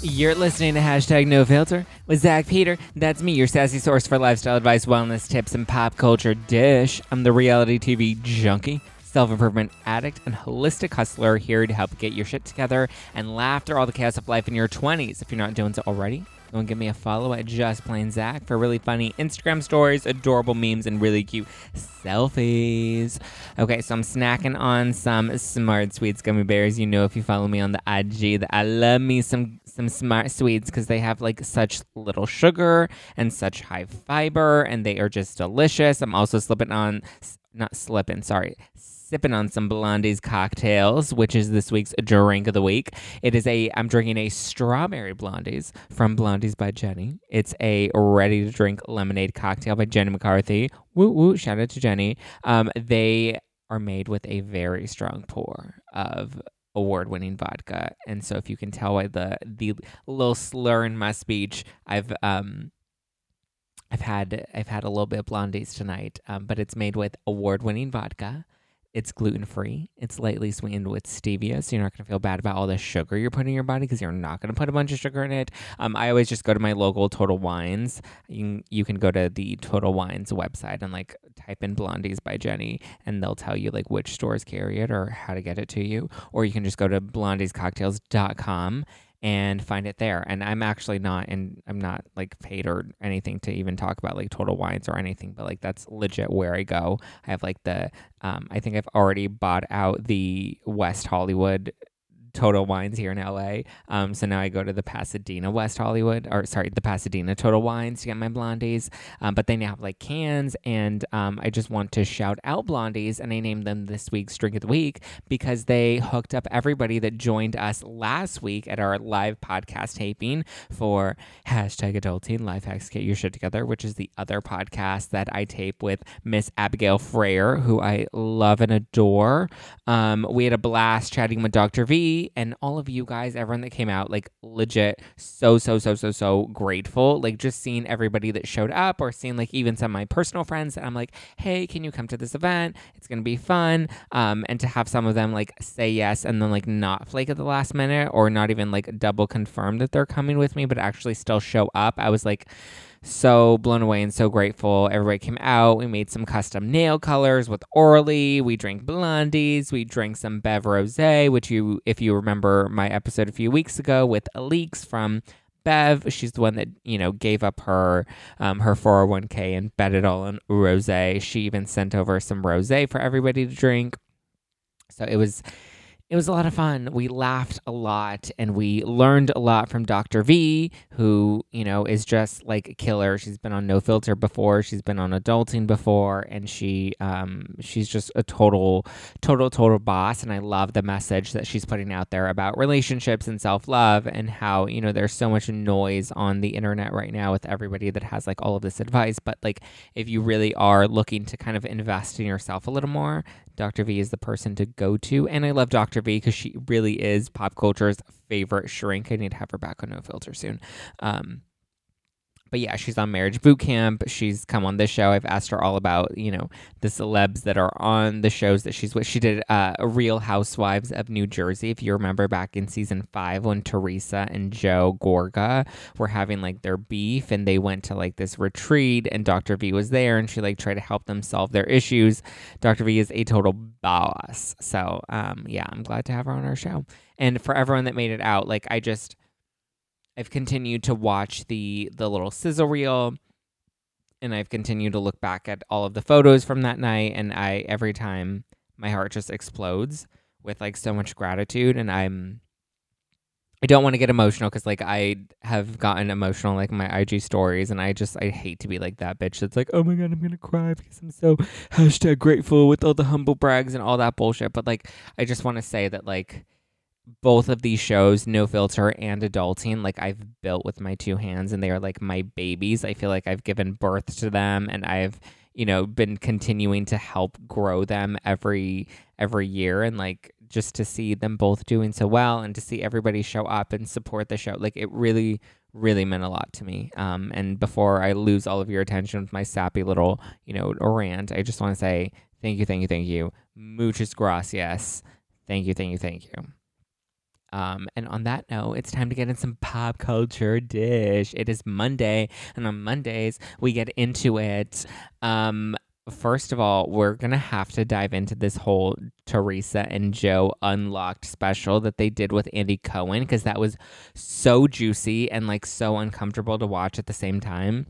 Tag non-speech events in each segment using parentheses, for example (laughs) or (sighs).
You're listening to hashtag no filter with Zach Peter. That's me, your sassy source for lifestyle advice, wellness tips, and pop culture dish. I'm the reality TV junkie, self improvement addict, and holistic hustler here to help get your shit together and laugh through all the chaos of life in your 20s. If you're not doing so already, go and give me a follow at Just Plain Zach for really funny Instagram stories, adorable memes, and really cute selfies. Okay, so I'm snacking on some Smart Sweets gummy bears. You know, if you follow me on the IG, that I love me some some Smart Sweets because they have like such little sugar and such high fiber, and they are just delicious. I'm also slipping on, not slipping, sorry sipping on some Blondie's cocktails, which is this week's drink of the week. It is a I'm drinking a strawberry Blondie's from Blondie's by Jenny. It's a ready to drink lemonade cocktail by Jenny McCarthy. Woo woo! Shout out to Jenny. Um, they are made with a very strong pour of award-winning vodka, and so if you can tell by the the little slur in my speech, I've um. I've had I've had a little bit of blondies tonight, um, but it's made with award-winning vodka, it's gluten free. It's lightly sweetened with stevia, so you're not going to feel bad about all the sugar you're putting in your body because you're not going to put a bunch of sugar in it. Um, I always just go to my local Total Wines. You can, you can go to the Total Wines website and like type in Blondies by Jenny, and they'll tell you like which stores carry it or how to get it to you. Or you can just go to blondiescocktails.com and find it there. And I'm actually not, and I'm not like paid or anything to even talk about like Total Wines or anything, but like that's legit where I go. I have like the, um, I think I've already bought out the West Hollywood Total Wines here in LA. Um, so now I go to the Pasadena West Hollywood, or sorry, the Pasadena Total Wines to get my blondies. Um, but they now have like cans, and um, I just want to shout out blondies, and I named them this week's drink of the week because they hooked up everybody that joined us last week at our live podcast taping for hashtag adulting life hacks get your shit together, which is the other podcast that I tape with Miss Abigail Freyer, who I love and adore. Um, we had a blast chatting with Dr. V and all of you guys, everyone that came out, like legit, so, so, so, so, so grateful. Like just seeing everybody that showed up or seeing like even some of my personal friends that I'm like, hey, can you come to this event? It's going to be fun. Um, and to have some of them like say yes and then like not flake at the last minute or not even like double confirm that they're coming with me, but actually still show up. I was like, so blown away and so grateful. Everybody came out. We made some custom nail colors with Orly. We drank blondies. We drank some Bev Rose, which you, if you remember my episode a few weeks ago with Alix from Bev. She's the one that you know gave up her um, her 401k and bet it all on rose. She even sent over some rose for everybody to drink. So it was it was a lot of fun. We laughed a lot and we learned a lot from Dr. V, who, you know, is just like a killer. She's been on No Filter before, she's been on Adulting before, and she um she's just a total total total boss and I love the message that she's putting out there about relationships and self-love and how, you know, there's so much noise on the internet right now with everybody that has like all of this advice, but like if you really are looking to kind of invest in yourself a little more, Dr. V is the person to go to. And I love Dr. V because she really is pop culture's favorite shrink. I need to have her back on No Filter soon. Um, but yeah, she's on Marriage Boot Camp. She's come on this show. I've asked her all about, you know, the celebs that are on the shows that she's with. She did uh, Real Housewives of New Jersey, if you remember back in season five when Teresa and Joe Gorga were having like their beef and they went to like this retreat and Dr. V was there and she like tried to help them solve their issues. Dr. V is a total boss. So, um, yeah, I'm glad to have her on our show. And for everyone that made it out, like, I just I've continued to watch the the little sizzle reel and I've continued to look back at all of the photos from that night and I every time my heart just explodes with like so much gratitude and I'm I don't want to get emotional because like I have gotten emotional like my IG stories and I just I hate to be like that bitch that's like oh my god I'm gonna cry because I'm so hashtag grateful with all the humble brags and all that bullshit but like I just want to say that like both of these shows, No Filter and Adulting, like I've built with my two hands and they are like my babies. I feel like I've given birth to them and I've, you know, been continuing to help grow them every every year and like just to see them both doing so well and to see everybody show up and support the show. Like it really really meant a lot to me. Um, and before I lose all of your attention with my sappy little, you know, rant, I just want to say thank you, thank you, thank you. Muchas gracias. Thank you, thank you, thank you. Um, and on that note, it's time to get in some pop culture dish. It is Monday, and on Mondays we get into it. Um, first of all, we're gonna have to dive into this whole Teresa and Joe unlocked special that they did with Andy Cohen because that was so juicy and like so uncomfortable to watch at the same time.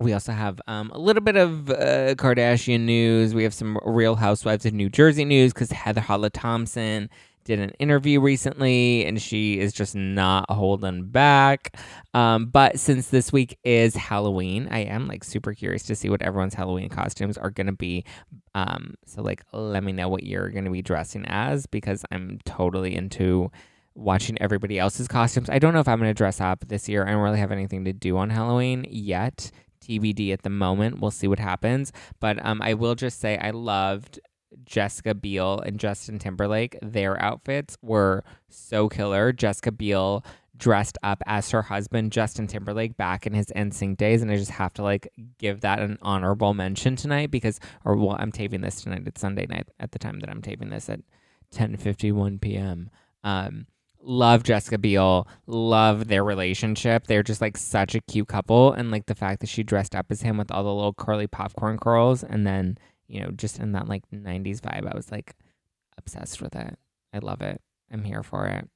We also have um, a little bit of uh, Kardashian news. We have some Real Housewives of New Jersey news because Heather Holla Thompson did an interview recently and she is just not holding back. Um, but since this week is Halloween, I am like super curious to see what everyone's Halloween costumes are going to be. Um, so, like, let me know what you're going to be dressing as because I'm totally into watching everybody else's costumes. I don't know if I'm going to dress up this year. I don't really have anything to do on Halloween yet. TBD at the moment. We'll see what happens. But um, I will just say I loved Jessica Biel and Justin Timberlake, their outfits were so killer. Jessica Biel dressed up as her husband, Justin Timberlake, back in his NSYNC days. And I just have to like give that an honorable mention tonight because, or well, I'm taping this tonight. It's Sunday night at the time that I'm taping this at 10:51 p.m. Um, love Jessica Biel, love their relationship. They're just like such a cute couple, and like the fact that she dressed up as him with all the little curly popcorn curls, and then you know, just in that like 90s vibe. I was like obsessed with it. I love it. I'm here for it.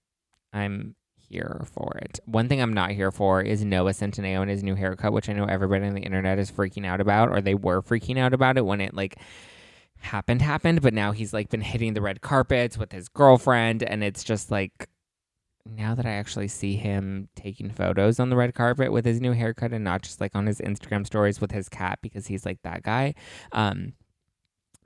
I'm here for it. One thing I'm not here for is Noah Centineo and his new haircut, which I know everybody on the internet is freaking out about, or they were freaking out about it when it like happened, happened. But now he's like been hitting the red carpets with his girlfriend, and it's just like now that I actually see him taking photos on the red carpet with his new haircut and not just like on his Instagram stories with his cat because he's like that guy. Um,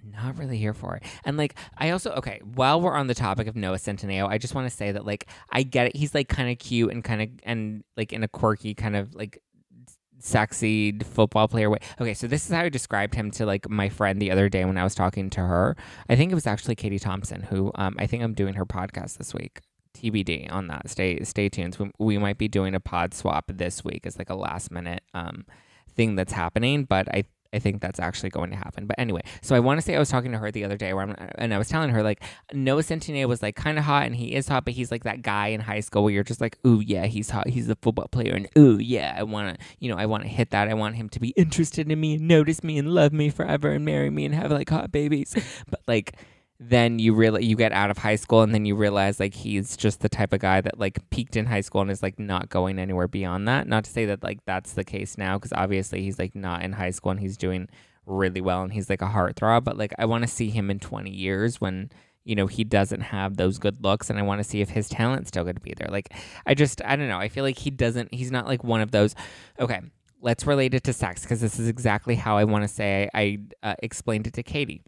not really here for it. And like I also okay, while we're on the topic of Noah Centineo, I just want to say that like I get it. He's like kind of cute and kind of and like in a quirky kind of like sexy football player way. Okay, so this is how I described him to like my friend the other day when I was talking to her. I think it was actually Katie Thompson who um I think I'm doing her podcast this week. TBD on that. Stay stay tuned. We, we might be doing a pod swap this week as like a last minute um thing that's happening, but I I think that's actually going to happen. But anyway, so I want to say I was talking to her the other day where I'm, and I was telling her like Noah Centineo was like kind of hot and he is hot, but he's like that guy in high school where you're just like, ooh yeah, he's hot, he's a football player, and ooh yeah, I want to, you know, I want to hit that. I want him to be interested in me and notice me and love me forever and marry me and have like hot babies. But like then you really you get out of high school and then you realize like he's just the type of guy that like peaked in high school and is like not going anywhere beyond that. Not to say that like that's the case now because obviously he's like not in high school and he's doing really well and he's like a heartthrob but like i want to see him in 20 years when you know he doesn't have those good looks and i want to see if his talent's still going to be there. Like i just i don't know. I feel like he doesn't he's not like one of those okay let's relate it to sex because this is exactly how i want to say i, I uh, explained it to katie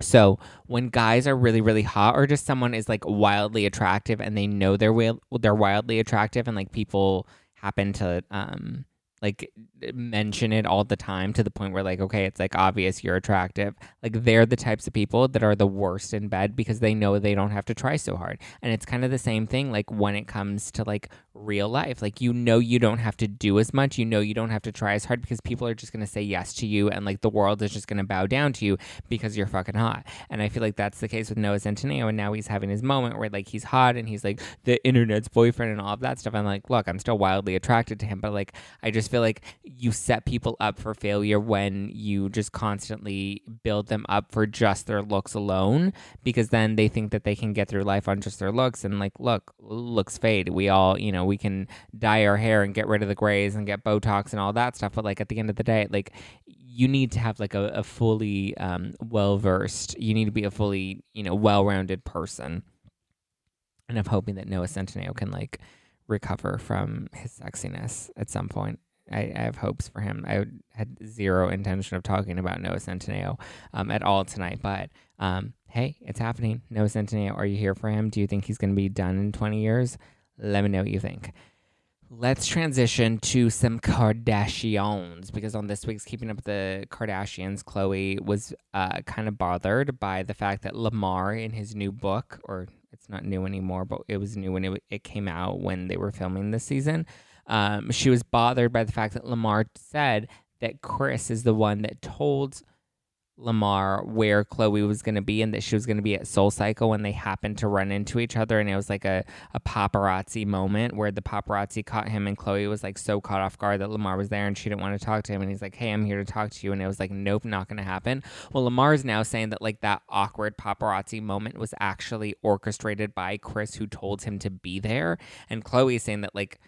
so when guys are really really hot or just someone is like wildly attractive and they know they're they're wildly attractive and like people happen to um like eh, mention it all the time to the point where like okay it's like obvious you're attractive. Like they're the types of people that are the worst in bed because they know they don't have to try so hard. And it's kind of the same thing like when it comes to like real life. Like you know you don't have to do as much. You know you don't have to try as hard because people are just going to say yes to you and like the world is just going to bow down to you because you're fucking hot. And i feel like that's the case with noah centineo and now he's having his moment where like he's hot and he's like the internet's boyfriend and all of that stuff. I'm like look i'm still wildly attracted to him but like i just feel like you set people up for failure when you just constantly build them up for just their looks alone because then they think that they can get through life on just their looks. And like look looks fade. We all you know we can dye our hair and get rid of the grays and get botox and all that stuff. But like at the end of the day like you need to have like a, a fully um, well versed you need to be a fully you know well rounded person. And i'm hoping that noah centineo can like recover from his sexiness at some point I, I, have hopes for him. I had zero intention of talking about Noah Centineo um, at all tonight, but um, hey, it's happening. Noah Centineo, are you here for him? Do you think he's going to be done in 20 years? Let me know what you think. Let's transition to some Kardashians because on this week's Keeping Up with the Kardashians, Khloe was uh, kind of bothered by the fact that Lamar, in his new book, or it's not new anymore, but it was new when it, it came out when they were filming this season. Um, she was bothered by the fact that Lamar said that Kris is the one that told Lamar where Khloe was going to be and that she was going to be at Soul Cycle when they happened to run into each other. And it was like a, a paparazzi moment where the paparazzi caught him and Khloe was like so caught off guard that Lamar was there and she didn't want to talk to him. And he's like, hey, I'm here to talk to you. And it was like, nope, not going to happen. Well, Lamar's now saying that like that awkward paparazzi moment was actually orchestrated by Kris, who told him to be there. And Khloe is saying that like,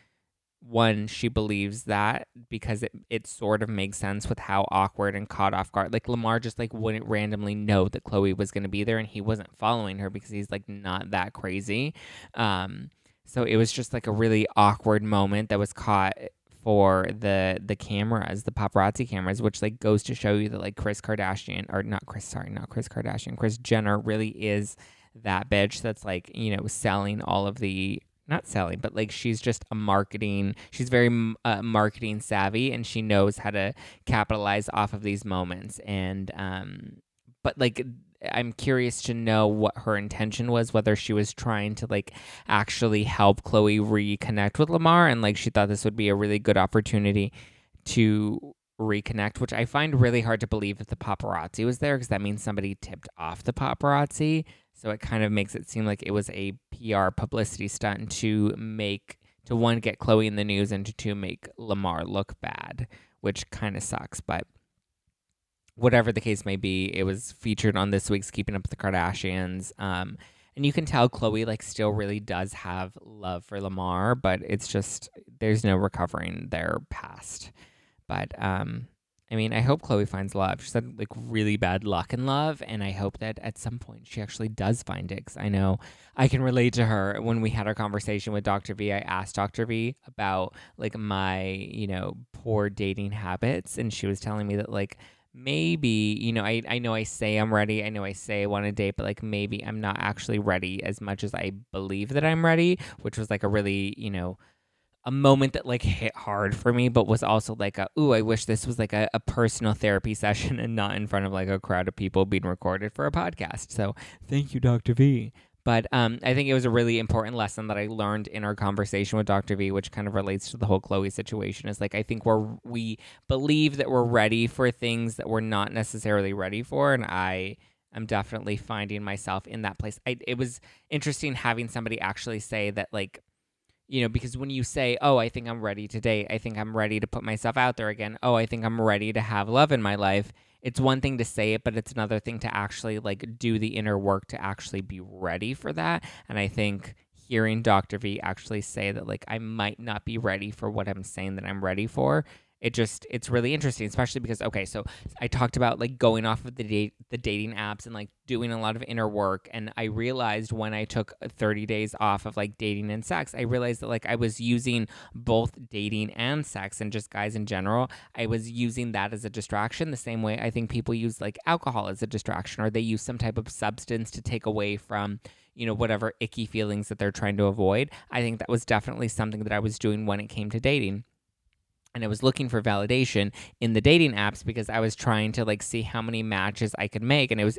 one, she believes that because it, it sort of makes sense with how awkward and caught off guard. Like Lamar just like wouldn't randomly know that Khloe was gonna be there and he wasn't following her because he's like not that crazy. Um so it was just like a really awkward moment that was caught for the the cameras, the paparazzi cameras, which like goes to show you that like Kris Kardashian or not Kris, sorry, not Kris Kardashian, Kris Jenner really is that bitch that's like, you know, selling all of the not selling, but like she's just a marketing. She's very uh, marketing savvy, and she knows how to capitalize off of these moments. And um, but like I'm curious to know what her intention was, whether she was trying to like actually help Khloe reconnect with Lamar, and like she thought this would be a really good opportunity to reconnect, which I find really hard to believe if the paparazzi was there because that means somebody tipped off the paparazzi. So it kind of makes it seem like it was a PR publicity stunt to make to one get Khloe in the news and to two make Lamar look bad, which kind of sucks, but whatever the case may be, it was featured on this week's Keeping Up with the Kardashians. Um, and you can tell Khloe like still really does have love for Lamar, but it's just there's no recovering their past. But um, I mean, I hope Khloe finds love. She's had like really bad luck in love, and I hope that at some point she actually does find it. Cause I know I can relate to her. When we had our conversation with Dr. V, I asked Dr. V about like my, you know, poor dating habits, and she was telling me that like maybe, you know, I, I know I say I'm ready. I know I say I want to date, but like maybe I'm not actually ready as much as I believe that I'm ready, which was like a really, you know, a moment that like hit hard for me, but was also like a ooh, I wish this was like a, a personal therapy (laughs) session and not in front of like a crowd of people being recorded for a podcast. So thank you, Dr. V. But um, I think it was a really important lesson that I learned in our conversation with Dr. V, which kind of relates to the whole Khloe situation. Is like I think we're we believe that we're ready for things that we're not necessarily ready for, and I am definitely finding myself in that place. I, it was interesting having somebody actually say that like you know, because when you say, "Oh, I think I'm ready to date. I think I'm ready to put myself out there again. Oh, I think I'm ready to have love in my life." It's one thing to say it, but it's another thing to actually like do the inner work to actually be ready for that. And I think hearing Dr. V actually say that like I might not be ready for what I'm saying that I'm ready for it just it's really interesting especially because okay so i talked about like going off of the date the dating apps and like doing a lot of inner work and i realized when i took 30 days off of like dating and sex i realized that like i was using both dating and sex and just guys in general. I was using that as a distraction the same way i think people use like alcohol as a distraction or they use some type of substance to take away from you know whatever icky feelings that they're trying to avoid. I think that was definitely something that i was doing when it came to dating and I was looking for validation in the dating apps because I was trying to like see how many matches I could make and it was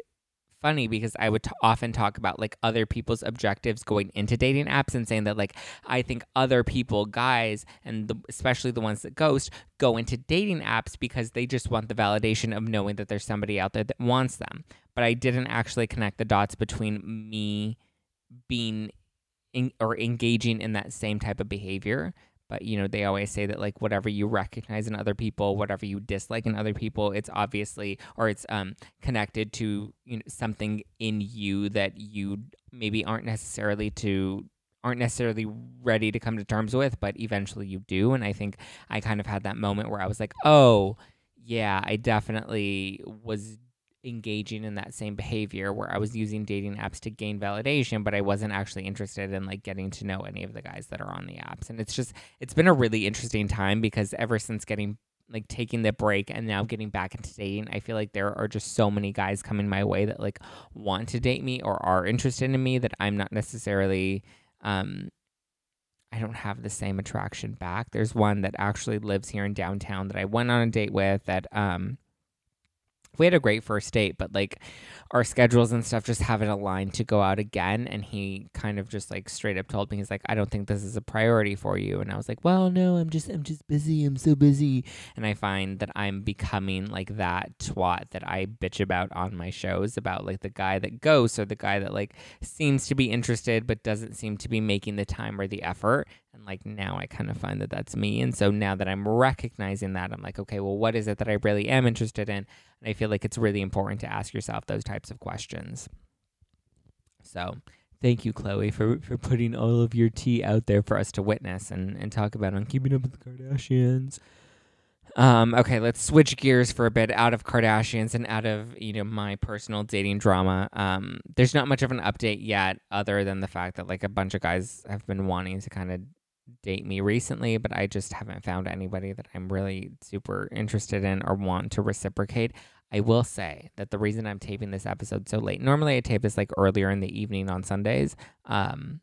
funny because I would t- often talk about like other people's objectives going into dating apps and saying that like I think other people guys and the, especially the ones that ghost go into dating apps because they just want the validation of knowing that there's somebody out there that wants them. But I didn't actually connect the dots between me being in, or engaging in that same type of behavior but you know they always say that like whatever you recognize in other people whatever you dislike in other people it's obviously or it's um connected to you know something in you that you maybe aren't necessarily to aren't necessarily ready to come to terms with but eventually you do. And i think i kind of had that moment where i was like oh yeah i definitely was engaging in that same behavior where I was using dating apps to gain validation, but I wasn't actually interested in like getting to know any of the guys that are on the apps. And it's just it's been a really interesting time because ever since getting like taking the break and now getting back into dating, I feel like there are just so many guys coming my way that like want to date me or are interested in me that I'm not necessarily um I don't have the same attraction back. There's one that actually lives here in downtown that I went on a date with that um we had a great first date, but like our schedules and stuff just haven't aligned to go out again. And he kind of just like straight up told me, he's like, I don't think this is a priority for you. And I was like, well, no, I'm just, I'm just busy. I'm so busy. And I find that I'm becoming like that twat that I bitch about on my shows about like the guy that ghosts or the guy that like seems to be interested, but doesn't seem to be making the time or the effort. And like now I kind of find that that's me. And so now that I'm recognizing that, I'm like, okay, well, what is it that I really am interested in? And I feel like it's really important to ask yourself those types of questions. So thank you, Khloe, for, for putting all of your tea out there for us to witness and, and talk about on Keeping Up with the Kardashians. Um, okay, let's switch gears for a bit out of Kardashians and out of you know my personal dating drama. Um, there's not much of an update yet, other than the fact that like a bunch of guys have been wanting to kind of date me recently, but I just haven't found anybody that I'm really super interested in or want to reciprocate. I will say that the reason I'm taping this episode so late, normally I tape this like earlier in the evening on Sundays, um,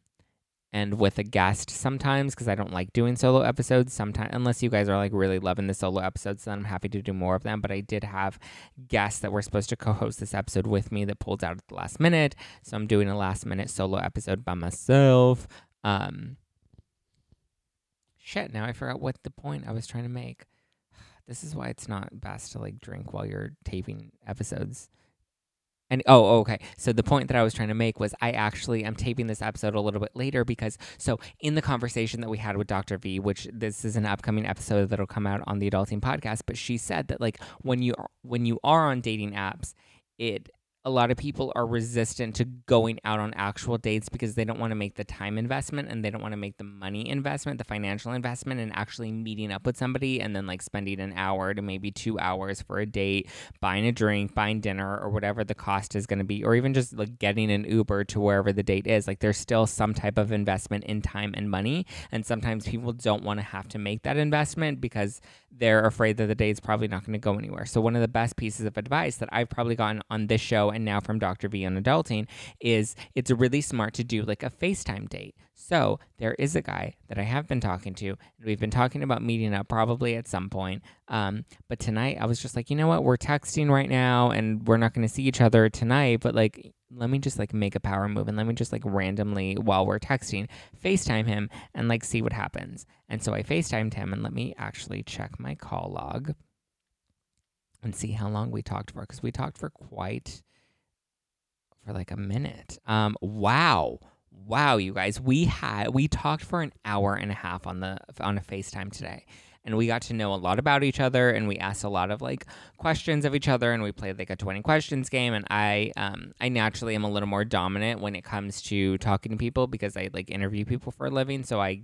and with a guest sometimes because I don't like doing solo episodes sometimes unless you guys are like really loving the solo episodes then I'm happy to do more of them but I did have guests that were supposed to co-host this episode with me that pulled out at the last minute so I'm doing a last minute solo episode by myself um Shit, now I forgot what the point I was trying to make. (sighs) This is why it's not best to like drink while you're taping episodes. And oh, okay. So the point that I was trying to make was I actually am taping this episode a little bit later because so in the conversation that we had with Dr. V, which this is an upcoming episode that'll come out on the Adulting podcast, but she said that like when you when you are on dating apps, it a lot of people are resistant to going out on actual dates because they don't want to make the time investment and they don't want to make the money investment, the financial investment, and actually meeting up with somebody and then like spending an hour to maybe two hours for a date, buying a drink, buying dinner, or whatever the cost is going to be, or even just like getting an Uber to wherever the date is. Like there's still some type of investment in time and money. And sometimes people don't want to have to make that investment because they're afraid that the date's probably not going to go anywhere. So, one of the best pieces of advice that I've probably gotten on this show and now from Dr. V on adulting is it's really smart to do like a FaceTime date. So, there is a guy that I have been talking to, and we've been talking about meeting up probably at some point. Um, but tonight I was just like, you know what? We're texting right now and we're not going to see each other tonight, but like, let me just like make a power move and let me just like randomly while we're texting FaceTime him and like see what happens. And so I FaceTimed him and let me actually check my call log and see how long we talked for because we talked for quite for like a minute. Um wow. Wow, you guys. We had we talked for an hour and a half on the on a FaceTime today and we got to know a lot about each other and we asked a lot of like questions of each other and we played like a 20 questions game and i um i naturally am a little more dominant when it comes to talking to people because i like interview people for a living so i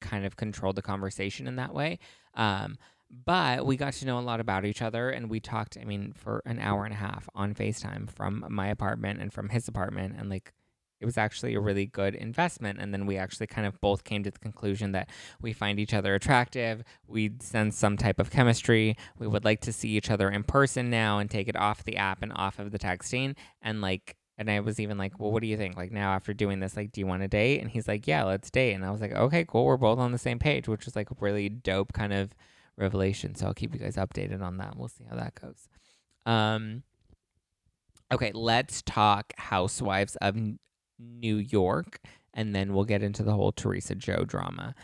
kind of control the conversation in that way um but we got to know a lot about each other and we talked i mean for an hour and a half on facetime from my apartment and from his apartment and like it was actually a really good investment. And then we actually kind of both came to the conclusion that we find each other attractive. We sense some type of chemistry. We would like to see each other in person now and take it off the app and off of the texting. And like, and I was even like, well, what do you think? Like now after doing this, like, do you want to date? And he's like, yeah, let's date. And I was like, okay, cool. We're both on the same page, which was like really dope kind of revelation. So I'll keep you guys updated on that. We'll see how that goes. Um, okay, let's talk Housewives of New York, and then we'll get into the whole Teresa Joe drama.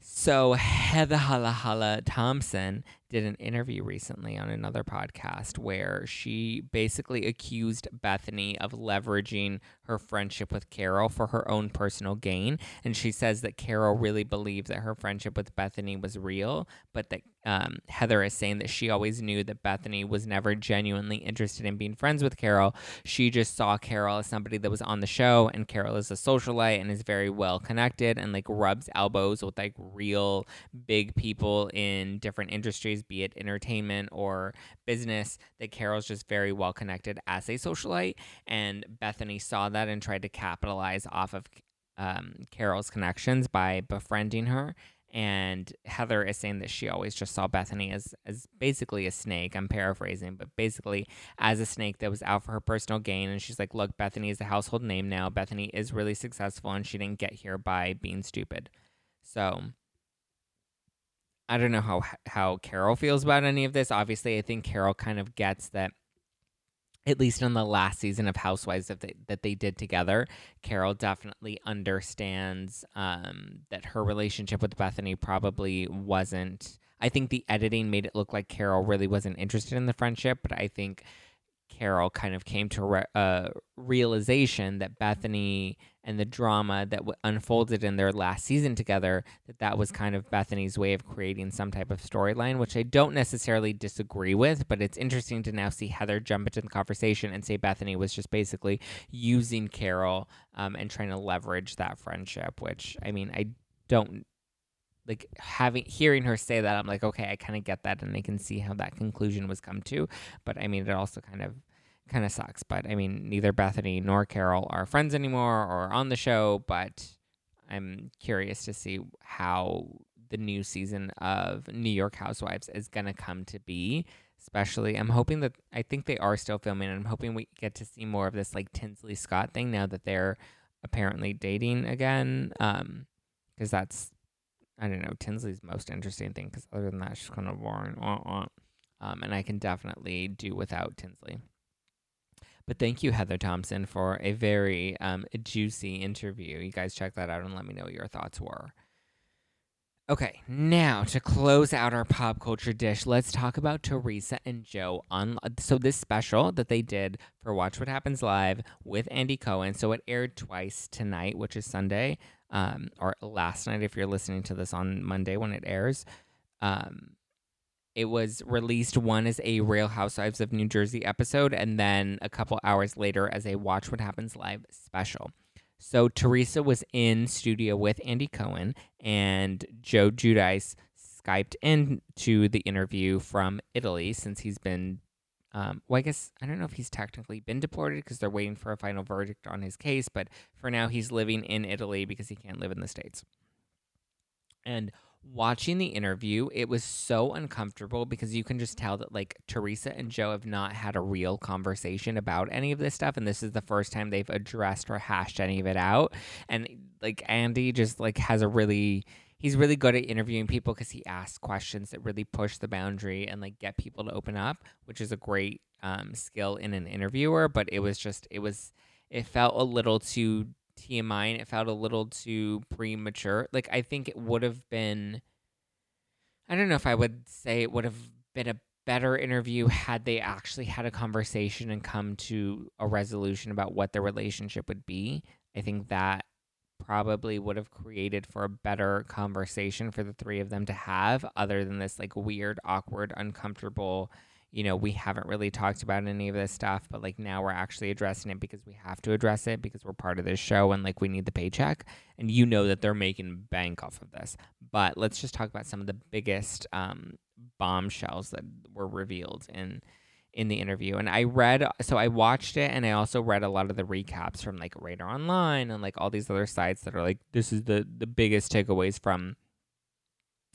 So Heather Hala Hala Thompson did an interview recently on another podcast where she basically accused Bethany of leveraging her friendship with Carole for her own personal gain. And she says that Carole really believed that her friendship with Bethany was real, but that um, Heather is saying that she always knew that Bethany was never genuinely interested in being friends with Carole. She just saw Carole as somebody that was on the show, and Carole is a socialite and is very well connected and like rubs elbows with like real big people in different industries be it entertainment or business, that Carole's just very well connected as a socialite. And Bethany saw that and tried to capitalize off of um, Carole's connections by befriending her. And Heather is saying that she always just saw Bethany as, as basically a snake. I'm paraphrasing, but basically as a snake that was out for her personal gain. And she's like, look, Bethany is a household name now. Bethany is really successful, and she didn't get here by being stupid. So I don't know how how Carole feels about any of this. Obviously, I think Carole kind of gets that at least in the last season of Housewives that they, that they did together, Carole definitely understands um, that her relationship with Bethany probably wasn't. I think the editing made it look like Carole really wasn't interested in the friendship, but I think Carole kind of came to a re- uh, realization that Bethany and the drama that w- unfolded in their last season together that that was kind of Bethany's way of creating some type of storyline, which I don't necessarily disagree with, but it's interesting to now see Heather jump into the conversation and say Bethany was just basically using Carole um, and trying to leverage that friendship, which I mean I don't like having hearing her say that i'm like okay i kind of get that and i can see how that conclusion was come to but i mean it also kind of kind of sucks but i mean neither bethany nor carole are friends anymore or on the show but i'm curious to see how the new season of new york housewives is going to come to be especially i'm hoping that i think they are still filming and i'm hoping we get to see more of this like tinsley scott thing now that they're apparently dating again um because that's I don't know, Tinsley's most interesting thing because other than that, she's kind of boring. Um, and I can definitely do without Tinsley. But thank you, Heather Thompson, for a very um, juicy interview. You guys check that out and let me know what your thoughts were. Okay, now to close out our pop culture dish, let's talk about Teresa and Joe on so this special that they did for Watch What Happens Live with Andy Cohen. So it aired twice tonight, which is Sunday, um, or last night if you're listening to this on Monday when it airs. Um, it was released one as a Real Housewives of New Jersey episode, and then a couple hours later as a Watch What Happens Live special. So Teresa was in studio with Andy Cohen, and Joe Giudice Skyped into the interview from Italy since he's been um, well, I guess I don't know if he's technically been deported because they're waiting for a final verdict on his case, but for now he's living in Italy because he can't live in the States. And watching the interview, it was so uncomfortable because you can just tell that like Teresa and Joe have not had a real conversation about any of this stuff. And this is the first time they've addressed or hashed any of it out. And like Andy just like has a really he's really good at interviewing people because he asks questions that really push the boundary and like get people to open up, which is a great um, skill in an interviewer. But it was just it was it felt a little too TMI and it felt a little too premature. Like I think it would have been. I don't know if I would say it would have been a better interview had they actually had a conversation and come to a resolution about what their relationship would be. I think that probably would have created for a better conversation for the three of them to have other than this like weird awkward uncomfortable you know we haven't really talked about any of this stuff but like now we're actually addressing it because we have to address it because we're part of this show and like we need the paycheck and you know that they're making bank off of this but let's just talk about some of the biggest um, bombshells that were revealed in in the interview. And I read, so I watched it and I also read a lot of the recaps from like Radar Online and like all these other sites that are like, this is the, the biggest takeaways from,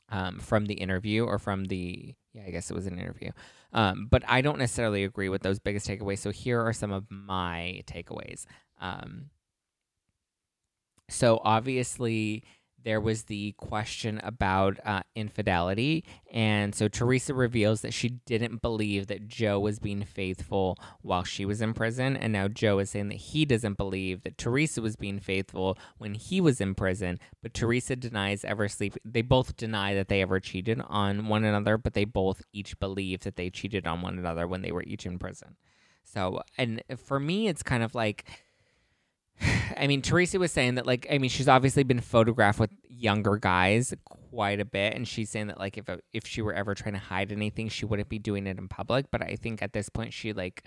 um, from the interview or from the, yeah, I guess it was an interview. Um, but I don't necessarily agree with those biggest takeaways. So here are some of my takeaways. Um, so obviously, there was the question about uh, infidelity. And so Teresa reveals that she didn't believe that Joe was being faithful while she was in prison. And now Joe is saying that he doesn't believe that Teresa was being faithful when he was in prison. But Teresa denies ever sleep. They both deny that they ever cheated on one another, but they both each believe that they cheated on one another when they were each in prison. So, and for me, it's kind of like (sighs) I mean, Teresa was saying that, like, I mean, she's obviously been photographed with younger guys quite a bit, and she's saying that, like, if if she were ever trying to hide anything, she wouldn't be doing it in public. But I think at this point, she like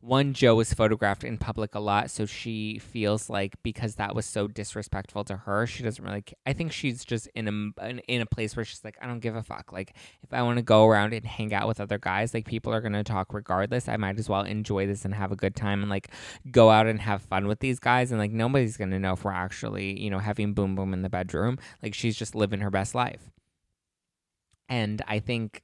one joe was photographed in public a lot so she feels like because that was so disrespectful to her she doesn't really i think she's just in a in a place where she's like i don't give a fuck. Like if i want to go around and hang out with other guys like people are going to talk regardless. I might as well enjoy this and have a good time and like go out and have fun with these guys. And like nobody's going to know if we're actually you know having boom boom in the bedroom. Like she's just living her best life. And i think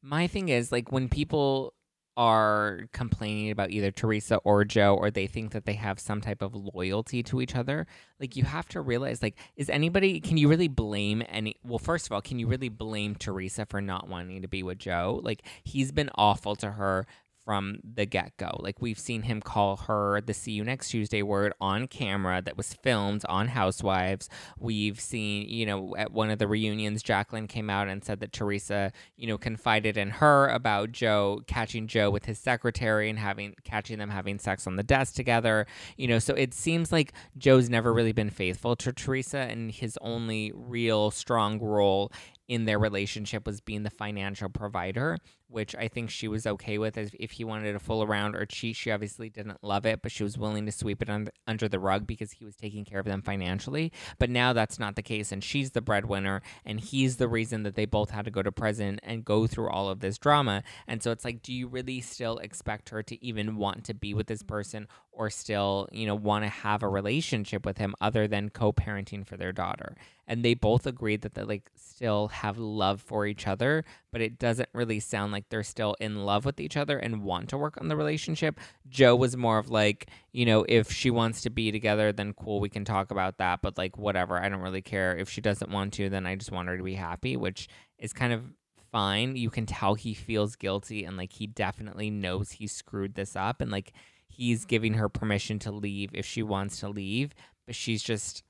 my thing is like when people are complaining about either Teresa or Joe, or they think that they have some type of loyalty to each other, like you have to realize, like, is anybody, can you really blame any, well, first of all, can you really blame Teresa for not wanting to be with Joe? Like, he's been awful to her from the get go. Like we've seen him call her the see you next Tuesday word on camera that was filmed on Housewives. We've seen, you know, at one of the reunions, Jacqueline came out and said that Teresa, you know, confided in her about Joe catching Joe with his secretary and having catching them having sex on the desk together. You know, so it seems like Joe's never really been faithful to Teresa and his only real strong role in their relationship was being the financial provider, which I think she was okay with. As if he wanted to fool around or cheat, she obviously didn't love it, but she was willing to sweep it under, under the rug because he was taking care of them financially. But now that's not the case, and she's the breadwinner, and he's the reason that they both had to go to prison and go through all of this drama. And so it's like, do you really still expect her to even want to be with this person or still, you know, want to have a relationship with him other than co parenting for their daughter? and they both agreed that they like still have love for each other, but it doesn't really sound like they're still in love with each other and want to work on the relationship. Joe was more of like, you know, if she wants to be together, then cool, we can talk about that, but like whatever, I don't really care. If she doesn't want to, then I just want her to be happy, which is kind of fine. You can tell he feels guilty and like he definitely knows he screwed this up and like he's giving her permission to leave if she wants to leave, but she's just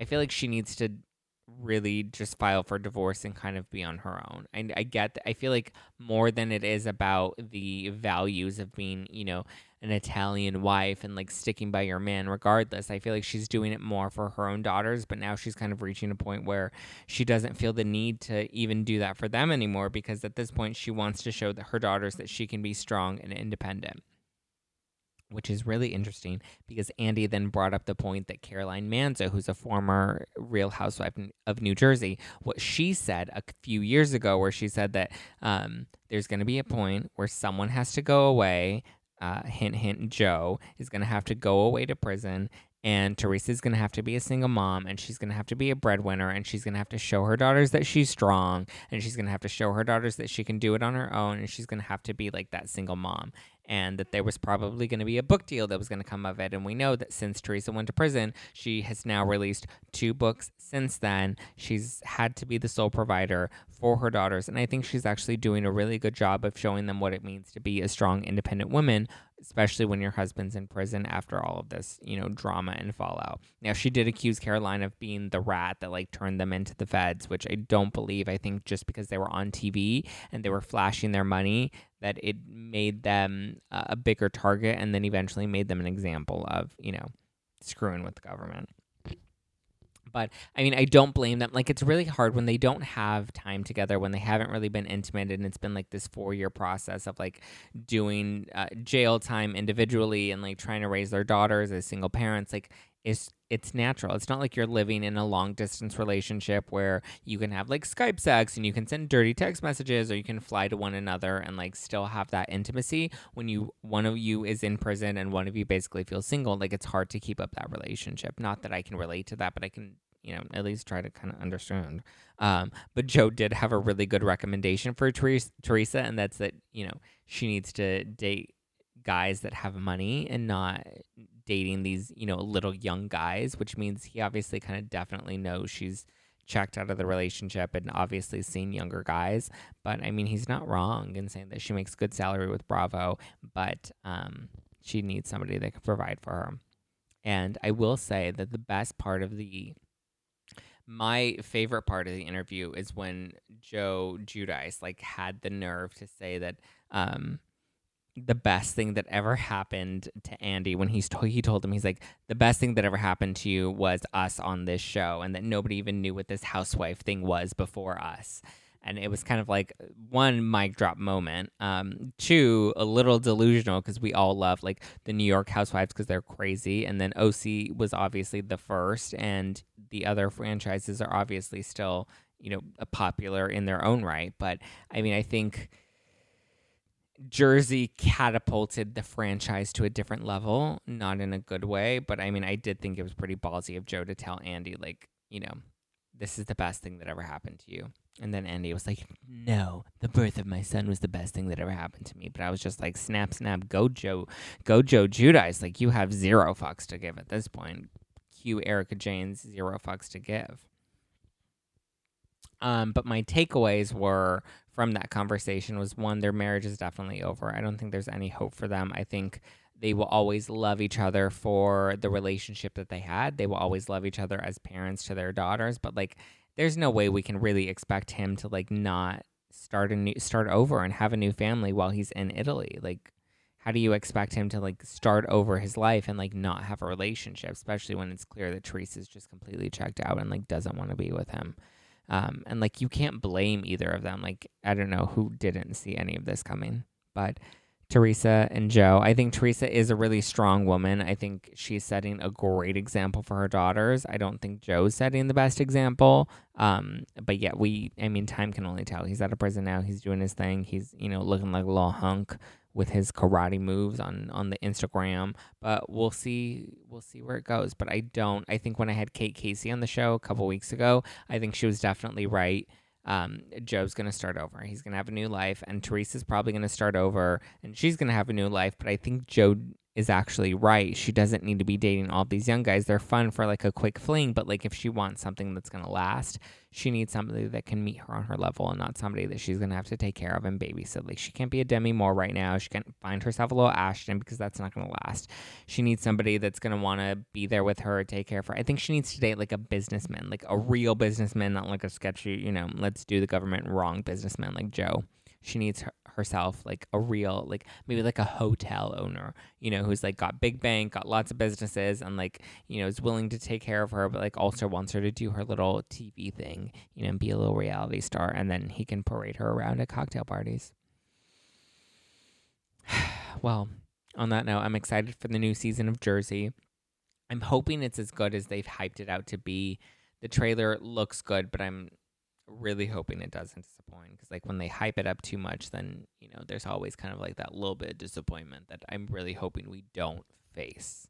I feel like she needs to really just file for divorce and kind of be on her own. And I get. I feel like more than it is about the values of being, you know, an Italian wife and like sticking by your man regardless. I feel like she's doing it more for her own daughters, but now she's kind of reaching a point where she doesn't feel the need to even do that for them anymore because at this point she wants to show that her daughters that she can be strong and independent which is really interesting because Andy then brought up the point that Caroline Manzo, who's a former Real Housewife of New Jersey, what she said a few years ago, where she said that um, there's going to be a point where someone has to go away. Uh, hint, hint, Joe is going to have to go away to prison. And Teresa's going to have to be a single mom and she's going to have to be a breadwinner and she's going to have to show her daughters that she's strong and she's going to have to show her daughters that she can do it on her own and she's going to have to be like that single mom and that there was probably going to be a book deal that was going to come of it. And we know that since Teresa went to prison, she has now released two books since then. She's had to be the sole provider for her daughters. And I think she's actually doing a really good job of showing them what it means to be a strong, independent woman, especially when your husband's in prison after all of this, you know, drama and fallout. Now, she did accuse Caroline of being the rat that like turned them into the feds, which I don't believe. I think just because they were on TV and they were flashing their money, that it made them a bigger target and then eventually made them an example of, you know, screwing with the government. But I mean, I don't blame them. Like, it's really hard when they don't have time together, when they haven't really been intimate, and it's been like this four year process of like doing uh, jail time individually and like trying to raise their daughters as single parents. Like, it's it's natural. It's not like you're living in a long distance relationship where you can have like Skype sex and you can send dirty text messages or you can fly to one another and like still have that intimacy when you one of you is in prison and one of you basically feels single. Like it's hard to keep up that relationship. Not that I can relate to that, but I can you know at least try to kind of understand. Um, but Joe did have a really good recommendation for Teresa, and that's that you know she needs to date guys that have money and not dating these, you know, little young guys, which means he obviously kind of definitely knows she's checked out of the relationship and obviously seen younger guys. But I mean, he's not wrong in saying that she makes good salary with Bravo, but um, she needs somebody that can provide for her. And I will say that the best part of the my favorite part of the interview is when Joe Giudice like had the nerve to say that um, the best thing that ever happened to Andy when he's to- he told him he's like the best thing that ever happened to you was us on this show and that nobody even knew what this housewife thing was before us. And it was kind of like one mic drop moment. Um two a little delusional because we all love like the new york housewives because they're crazy. And then oc was obviously the first and the other franchises are obviously still you know popular in their own right. But i mean i think Jersey catapulted the franchise to a different level, not in a good way, but I mean, I did think it was pretty ballsy of Joe to tell Andy, like, you know, this is the best thing that ever happened to you. And then Andy was like, no, the birth of my son was the best thing that ever happened to me. But I was just like, snap, snap, go Joe, go Joe Giudice. Like, you have zero fucks to give at this point. Cue Erika Jayne's zero fucks to give. Um, but my takeaways were from that conversation was one, their marriage is definitely over. I don't think there's any hope for them. I think they will always love each other for the relationship that they had. They will always love each other as parents to their daughters, but like there's no way we can really expect him to like not start a new start over and have a new family while he's in Italy. Like how do you expect him to like start over his life and like not have a relationship, especially when it's clear that Teresa's just completely checked out and like doesn't want to be with him. Um, and like you can't blame either of them. Like I don't know who didn't see any of this coming, but Teresa and Joe. I think Teresa is a really strong woman. I think she's setting a great example for her daughters. I don't think Joe's setting the best example. Um, but yet we, I mean, time can only tell. He's out of prison now. He's doing his thing. He's, you know, looking like a little hunk with his karate moves on on the Instagram. But we'll see we'll see where it goes. But I don't I think when I had Kate Casey on the show a couple weeks ago, I think she was definitely right. Um, Joe's gonna start over. He's gonna have a new life, and Teresa's probably gonna start over, and she's gonna have a new life. But I think Joe is actually right. She doesn't need to be dating all these young guys. They're fun for like a quick fling, but like if she wants something that's going to last, she needs somebody that can meet her on her level and not somebody that she's going to have to take care of and babysit. Like she can't be a Demi Moore right now. She can't find herself a little Ashton because that's not going to last. She needs somebody that's going to want to be there with her, take care of her. I think she needs to date like a businessman, like a real businessman, not like a sketchy, you know, let's do the government wrong businessman like Joe she needs her, herself like a real like maybe like a hotel owner you know who's like got big bank got lots of businesses and like you know is willing to take care of her but like also wants her to do her little tv thing you know and be a little reality star and then he can parade her around at cocktail parties. (sighs) Well on that note i'm excited for the new season of jersey. I'm hoping it's as good as they've hyped it out to be. The trailer looks good but i'm really hoping it doesn't disappoint because like when they hype it up too much then you know there's always kind of like that little bit of disappointment that i'm really hoping we don't face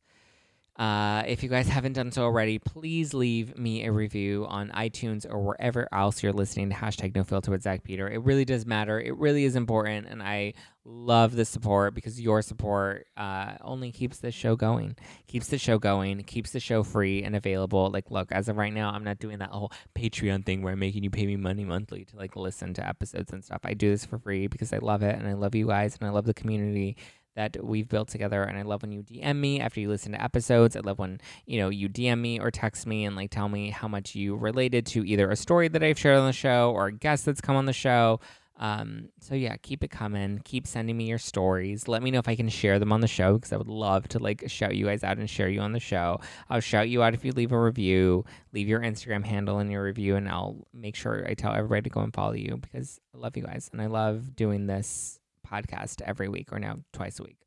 uh, if you guys haven't done so already, please leave me a review on iTunes or wherever else you're listening to hashtag no filter with Zack Peter. It really does matter. It really is important. And I love the support because your support uh, only keeps the show going, keeps the show going, keeps the show free and available. Like, look, as of right now, I'm not doing that whole Patreon thing where I'm making you pay me money monthly to like listen to episodes and stuff. I do this for free because I love it and I love you guys and I love the community that we've built together. And I love when you DM me after you listen to episodes. I love when, you know, you DM me or text me and like tell me how much you related to either a story that I've shared on the show or a guest that's come on the show. Um, so yeah, keep it coming. Keep sending me your stories. Let me know if I can share them on the show because I would love to like shout you guys out and share you on the show. I'll shout you out if you leave a review. Leave your Instagram handle in your review, and I'll make sure I tell everybody to go and follow you because I love you guys and I love doing this podcast every week or now twice a week.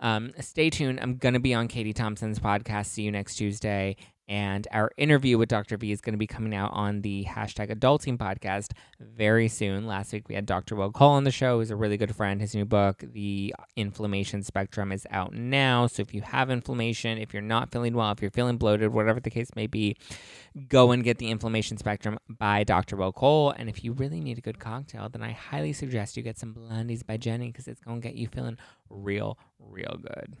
Um, stay tuned. I'm going to be on Katie Thompson's podcast. See you next Tuesday. And our interview with Dr. V is going to be coming out on the hashtag adulting podcast very soon. Last week we had Dr. Will Cole on the show, who's a really good friend. His new book, The Inflammation Spectrum, is out now. So if you have inflammation, if you're not feeling well, if you're feeling bloated, whatever the case may be, go and get The Inflammation Spectrum by Dr. Will Cole. And if you really need a good cocktail, then I highly suggest you get some Blondies by Jenny because it's going to get you feeling real, real good.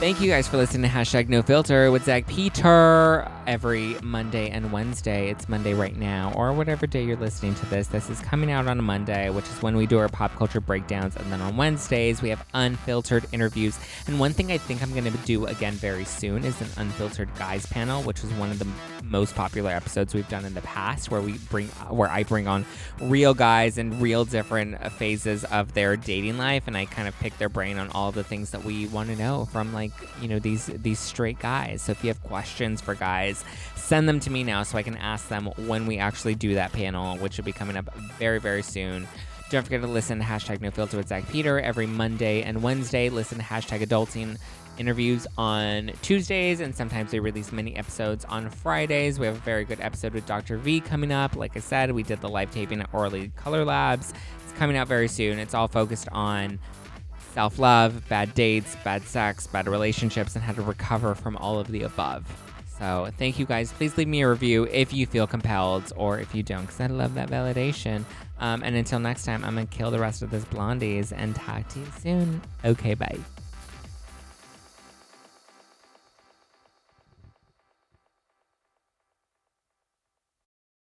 Thank you guys for listening to hashtag no filter with Zack Peter every Monday and Wednesday. It's Monday right now, or whatever day you're listening to this. This is coming out on a Monday, which is when we do our pop culture breakdowns. And then on Wednesdays, we have unfiltered interviews. And one thing I think I'm going to do again very soon is an unfiltered guys panel, which was one of the most popular episodes we've done in the past, where we bring, where I bring on real guys and real different phases of their dating life, and I kind of pick their brain on all the things that we want to know from like like you know these these straight guys. So if you have questions for guys, send them to me now so I can ask them when we actually do that panel, which will be coming up very very soon. Don't forget to listen to hashtag No Filter with Zack Peter every Monday and Wednesday. Listen to hashtag Adulting interviews on Tuesdays, and sometimes they release mini episodes on Fridays. We have a very good episode with Dr. V coming up. Like I said, we did the live taping at Orly Color Labs. It's coming out very soon. It's all focused on self love, bad dates, bad sex, bad relationships, and how to recover from all of the above. So, thank you guys. Please leave me a review if you feel compelled or if you don't, because I love that validation. Um, and until next time, I'm going to kill the rest of this blondies and talk to you soon. Okay, bye.